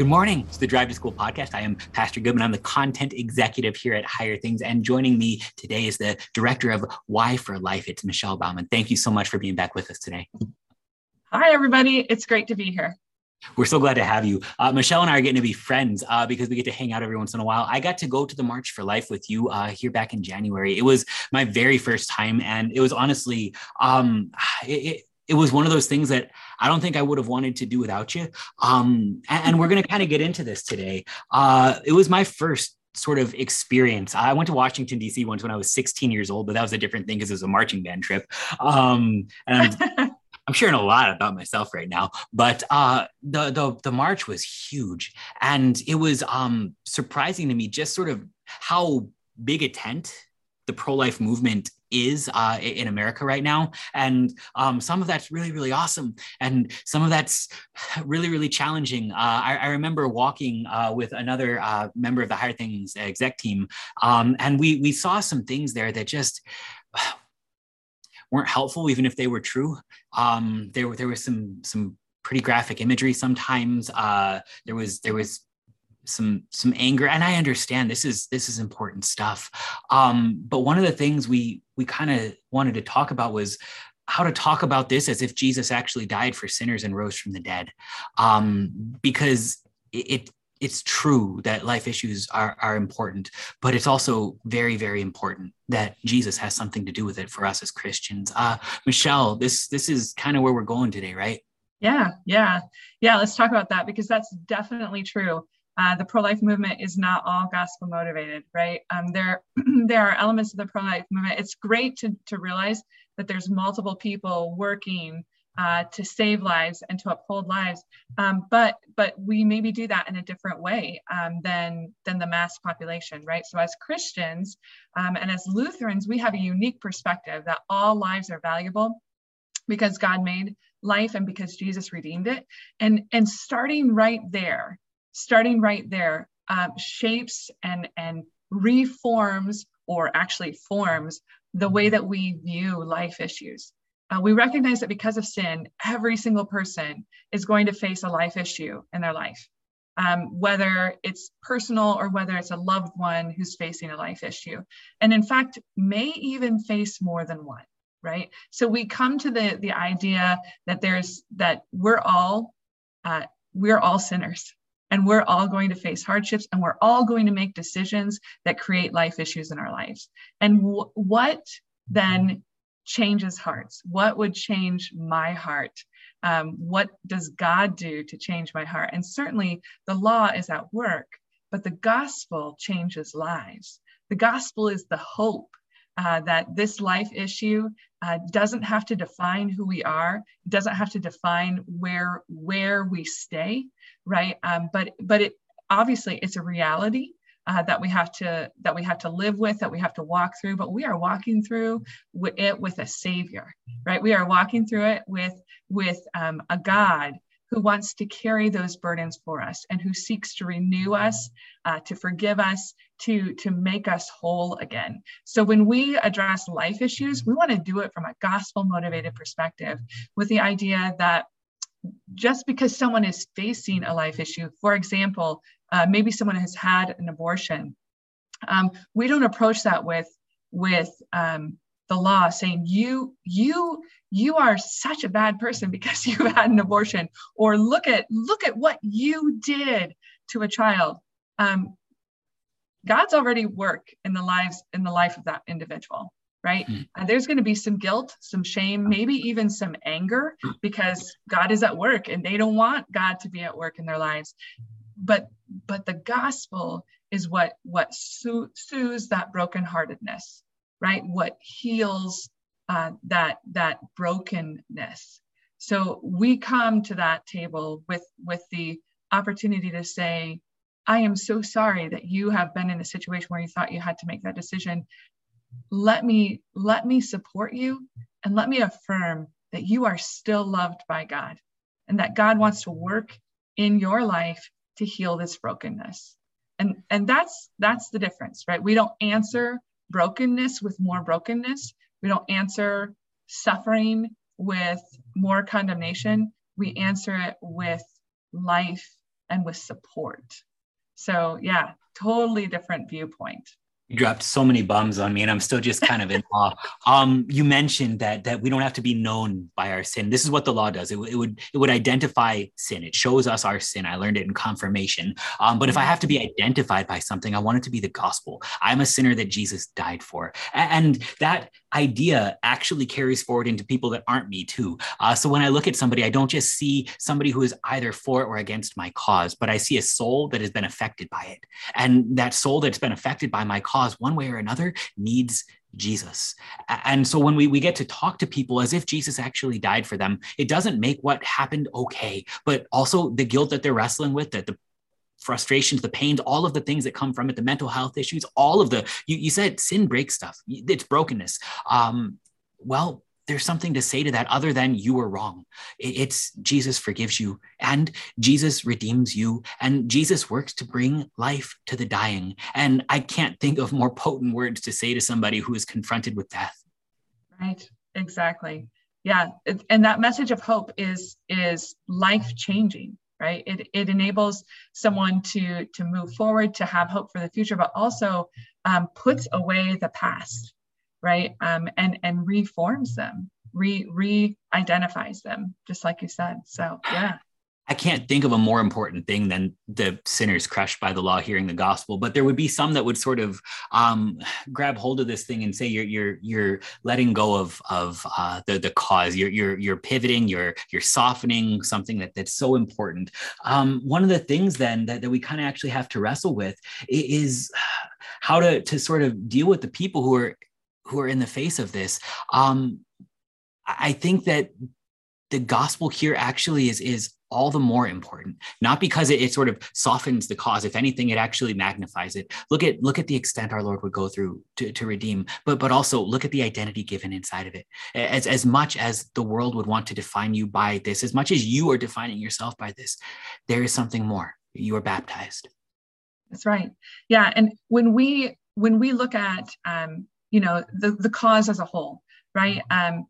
Good morning. It's the Drive to School podcast. I am Pastor Goodman. I'm the content executive here at Higher Things. And joining me today is the director of Y4Life. It's Michelle Bauman. Thank you so much for being back with us today. Hi, everybody. It's great to be here. We're so glad to have you. Uh, Michelle and I are getting to be friends uh, because we get to hang out every once in a while. I got to go to the March for Life with you uh, here back in January. It was my very first time, and it was honestly, um, it, it was one of those things that I don't think I would have wanted to do without you. Um, and, and, we're going to kind of get into this today. Uh, it was my first sort of experience. I went to Washington D.C. once when I was 16 years old, but that was a different thing because it was a marching band trip. Um, and I'm, I'm sharing a lot about myself right now, but uh, the the the march was huge, and it was um, surprising to me just sort of how big a tent the pro life movement is uh, in America right now. And um, some of that's really, really awesome. And some of that's really, really challenging. Uh, I, I, remember walking uh, with another uh, member of the Higher Things exec team, um, and we, we saw some things there that just weren't helpful, even if they were true. Um, there, there was some, some pretty graphic imagery sometimes. Uh, there was, there was some some anger and i understand this is this is important stuff um, but one of the things we we kind of wanted to talk about was how to talk about this as if jesus actually died for sinners and rose from the dead um, because it, it's true that life issues are, are important, but it's also very, very important that Jesus has something to do with it for us as Christians. Uh, Michelle, this this is kind of where we're going today, right? Yeah, yeah, yeah. Let's talk about that because that's definitely true uh, the pro-life movement is not all gospel motivated, right? Um, there, there are elements of the pro-life movement. It's great to, to realize that there's multiple people working uh, to save lives and to uphold lives, um, but but we maybe do that in a different way um, than than the mass population, right? So as Christians um, and as Lutherans, we have a unique perspective that all lives are valuable because God made life and because Jesus redeemed it, and and starting right there starting right there um, shapes and and reforms or actually forms the way that we view life issues. Uh, we recognize that because of sin, every single person is going to face a life issue in their life, um, whether it's personal or whether it's a loved one who's facing a life issue. And in fact, may even face more than one, right? So we come to the, the idea that there's that we're all uh, we're all sinners and we're all going to face hardships and we're all going to make decisions that create life issues in our lives. And what then changes hearts? What would change my heart? Um, what does God do to change my heart? And certainly the law is at work, but the gospel changes lives. The gospel is the hope uh, that this life issue uh, doesn't have to define who we are, doesn't have to define where where we stay, right? Um, but but it obviously it's a reality uh, that we have to that we have to live with, that we have to walk through. But we are walking through it with a Savior, right? We are walking through it with with um, a God who wants to carry those burdens for us and who seeks to renew us, uh, to forgive us, to, to make us whole again. So when we address life issues, we want to do it from a gospel motivated perspective with the idea that just because someone is facing a life issue, for example, uh, maybe someone has had an abortion, um, we don't approach that with with um, the law saying you you you are such a bad person because you had an abortion or look at look at what you did to a child. Um, god's already work in the lives in the life of that individual right? Mm. and there's going to be some guilt some shame maybe even some anger because god is at work and they don't want god to be at work in their lives. But but the gospel is what what soothes that brokenheartedness right? What heals uh, that that brokenness. So we come to that table with with the opportunity to say, I am so sorry that you have been in a situation where you thought you had to make that decision. Let me let me support you and let me affirm that you are still loved by God and that God wants to work in your life to heal this brokenness. And and that's that's the difference, right? We don't answer brokenness with more brokenness. We don't answer suffering with more condemnation. We answer it with life and with support. So, yeah, totally different viewpoint you dropped so many bums on me and i'm still just kind of in awe. Um, you mentioned that that we don't have to be known by our sin. This is what the law does. It, it would it would identify sin. It shows us our sin. I learned it in confirmation. Um, but if i have to be identified by something i want it to be the gospel. I'm a sinner that jesus died for. And that idea actually carries forward into people that aren't me too uh, so when i look at somebody i don't just see somebody who is either for or against my cause but i see a soul that has been affected by it and that soul that's been affected by my cause one way or another, needs Jesus. And so when we, we get to talk to people as if Jesus actually died for them, it doesn't make what happened okay, but also the guilt that they're wrestling with, that the frustrations, the pains, all of the things that come from it, the mental health issues, all of the, you, you said sin breaks stuff, it's brokenness. Um, well, there's something to say to that other than you were wrong. It's Jesus forgives you and Jesus redeems you and Jesus works to bring life to the dying. And I can't think of more potent words to say to somebody who is confronted with death. Right, exactly. Yeah, and that message of hope is is life changing right it, it enables someone to to move forward to have hope for the future but also um, puts away the past right? Um, and and reforms them, re re-identifies them, just like you said. So yeah. I can't think of a more important thing than the sinners crushed by the law hearing the gospel. But there would be some that would sort of um, grab hold of this thing and say you're you're you're letting go of of uh, the the cause. You're you're you're pivoting. You're you're softening something that that's so important. Um, one of the things then that, that we kind of actually have to wrestle with is how to to sort of deal with the people who are who are in the face of this. Um, I think that the gospel here actually is is all the more important. Not because it, it, sort of softens the cause. If anything it actually magnifies it. Look at look at the extent our lord would go through to, to redeem but but also look at the identity given inside of it. As as much as the world would want to define you by this as much as you are defining yourself by this there is something more. You are baptized. That's right. Yeah and when we when we look at um, you know the, the cause as a whole right? Um,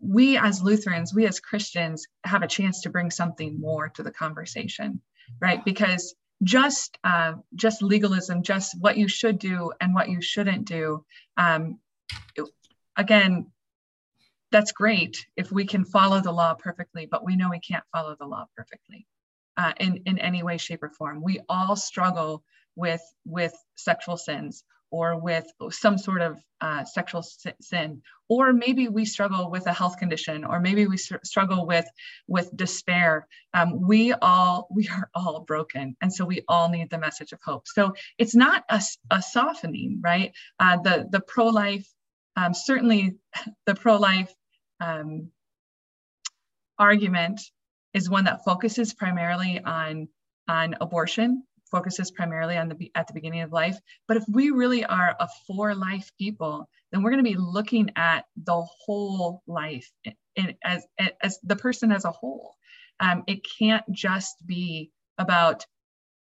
we as lutherans we as christians have a chance to bring something more to the conversation right? Because just uh, just legalism just what you should do and what you shouldn't do um, again that's great if we can follow the law perfectly but we know we can't follow the law perfectly uh, in in any way shape or form. We all struggle with with sexual sins or with some sort of uh, sexual sin or maybe we struggle with a health condition or maybe we struggle with with despair um, we all we are all broken and so we all need the message of hope. So it's not a, a softening right? Uh, the the pro-life um, certainly the pro-life um, argument is one that focuses primarily on on abortion focuses primarily on the at the beginning of life. But if we really are a for life people, then we're going to be looking at the whole life in, as as the person as a whole. Um, it can't just be about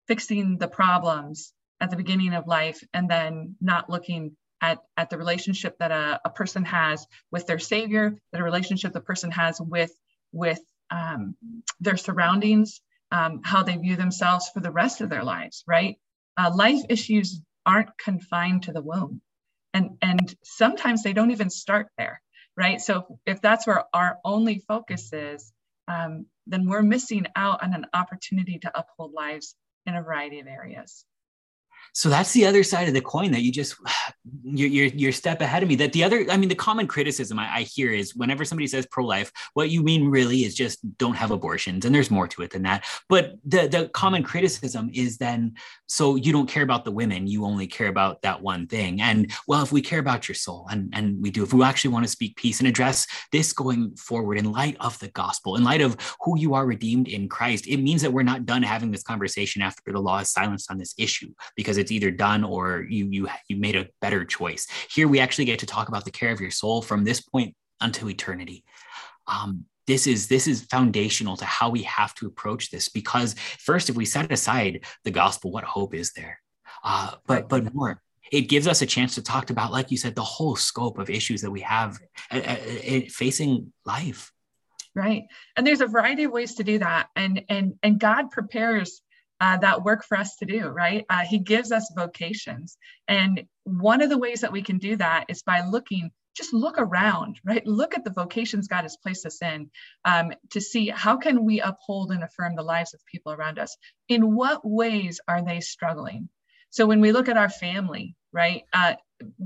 fixing the problems at the beginning of life and then not looking at, at the relationship that a, a person has with their savior, that a relationship the person has with with um, their surroundings, um, how they view themselves for the rest of their lives, right? Uh, life issues aren't confined to the womb. And, and sometimes they don't even start there, right? So if that's where our only focus is, um, then we're missing out on an opportunity to uphold lives in a variety of areas so that's the other side of the coin that you just you're, you're, you're step ahead of me. That the other i mean the common criticism I, I hear is whenever somebody says pro-life what you mean really is just don't have abortions and there's more to it than that. But the the common criticism is then so you don't care about the women you only care about that one thing. And well if we care about your soul and and we do if we actually want to speak peace and address this going forward in light of the gospel in light of who you are redeemed in christ it means that we're not done having this conversation after the law is silenced on this issue because it's either done or you you you made a better choice. Here we actually get to talk about the care of your soul from this point until eternity. Um, this is this is foundational to how we have to approach this because first if we set aside the gospel what hope is there uh, but but more it gives us a chance to talk about like you said the whole scope of issues that we have uh, uh facing life right and there's a variety of ways to do that and and and god prepares uh, that work for us to do, right? Uh, he gives us vocations. And one of the ways that we can do that is by looking, just look around, right? Look at the vocations God has placed us in um, to see how can we uphold and affirm the lives of people around us? In what ways are they struggling? So when we look at our family, right, uh,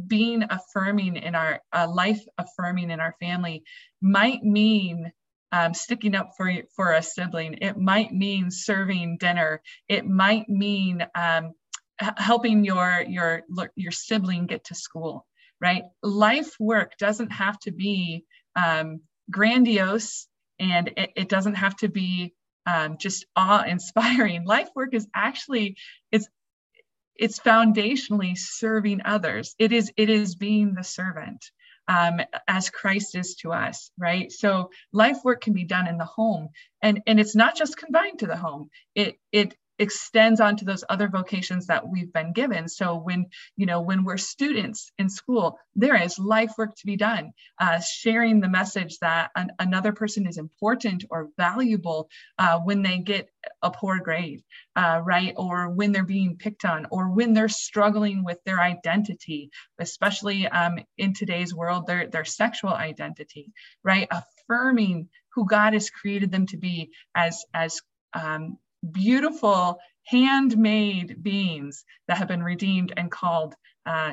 being affirming in our uh, life affirming in our family might mean um, sticking up for for a sibling. It might mean serving dinner. It might mean um, helping your your your sibling get to school. Right? Life work doesn't have to be um, grandiose, and it, it, doesn't have to be um, just awe-inspiring. Life work is actually it's it's foundationally serving others. It is it is being the servant um, as Christ is to us, right? So life work can be done in the home, and and it's not just confined to the home. It it extends onto those other vocations that we've been given. So when you know when we're students in school there is life work to be done. Uh, sharing the message that an, another person is important or valuable uh, when they get a poor grade uh, right? Or when they're being picked on or when they're struggling with their identity especially um, in today's world their, their sexual identity right? Affirming who god has created them to be as as um, beautiful handmade beings that have been redeemed and called uh,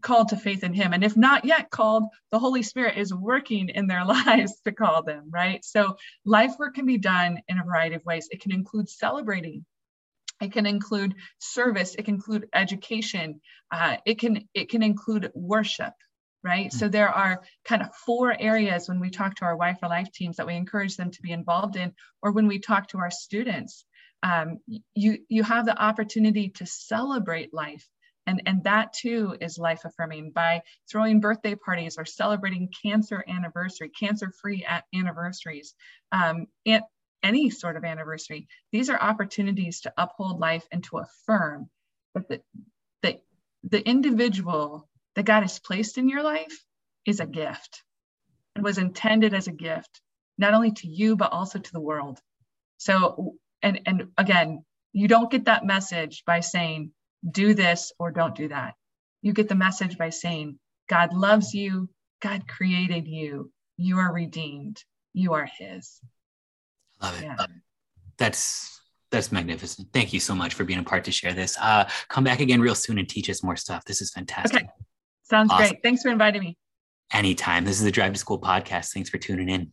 called to faith in him. And if not yet called the holy spirit is working in their lives to call them right? So life work can be done in a variety of ways. It can include celebrating. It can include service. It can include education. Uh, it can it can include worship right? Mm-hmm. so there are kind of four areas when we talk to our Y4Life teams that we encourage them to be involved in or when we talk to our students um, you you have the opportunity to celebrate life. And and that too is life affirming by throwing birthday parties or celebrating cancer anniversary cancer free anniversaries um, and any sort of anniversary these are opportunities to uphold life and to affirm that the, the, the individual that god has placed in your life is a gift and was intended as a gift not only to you but also to the world. So and and again you don't get that message by saying do this or don't do that. You get the message by saying god loves you. God created you. You are redeemed. You are his. Love it. Yeah. that's that's magnificent. Thank you so much for being a part to share this. Uh come back again real soon and teach us more stuff. This is fantastic. Okay. Sounds awesome. great thanks for inviting me. Anytime. This is the drive to school podcast. Thanks for tuning in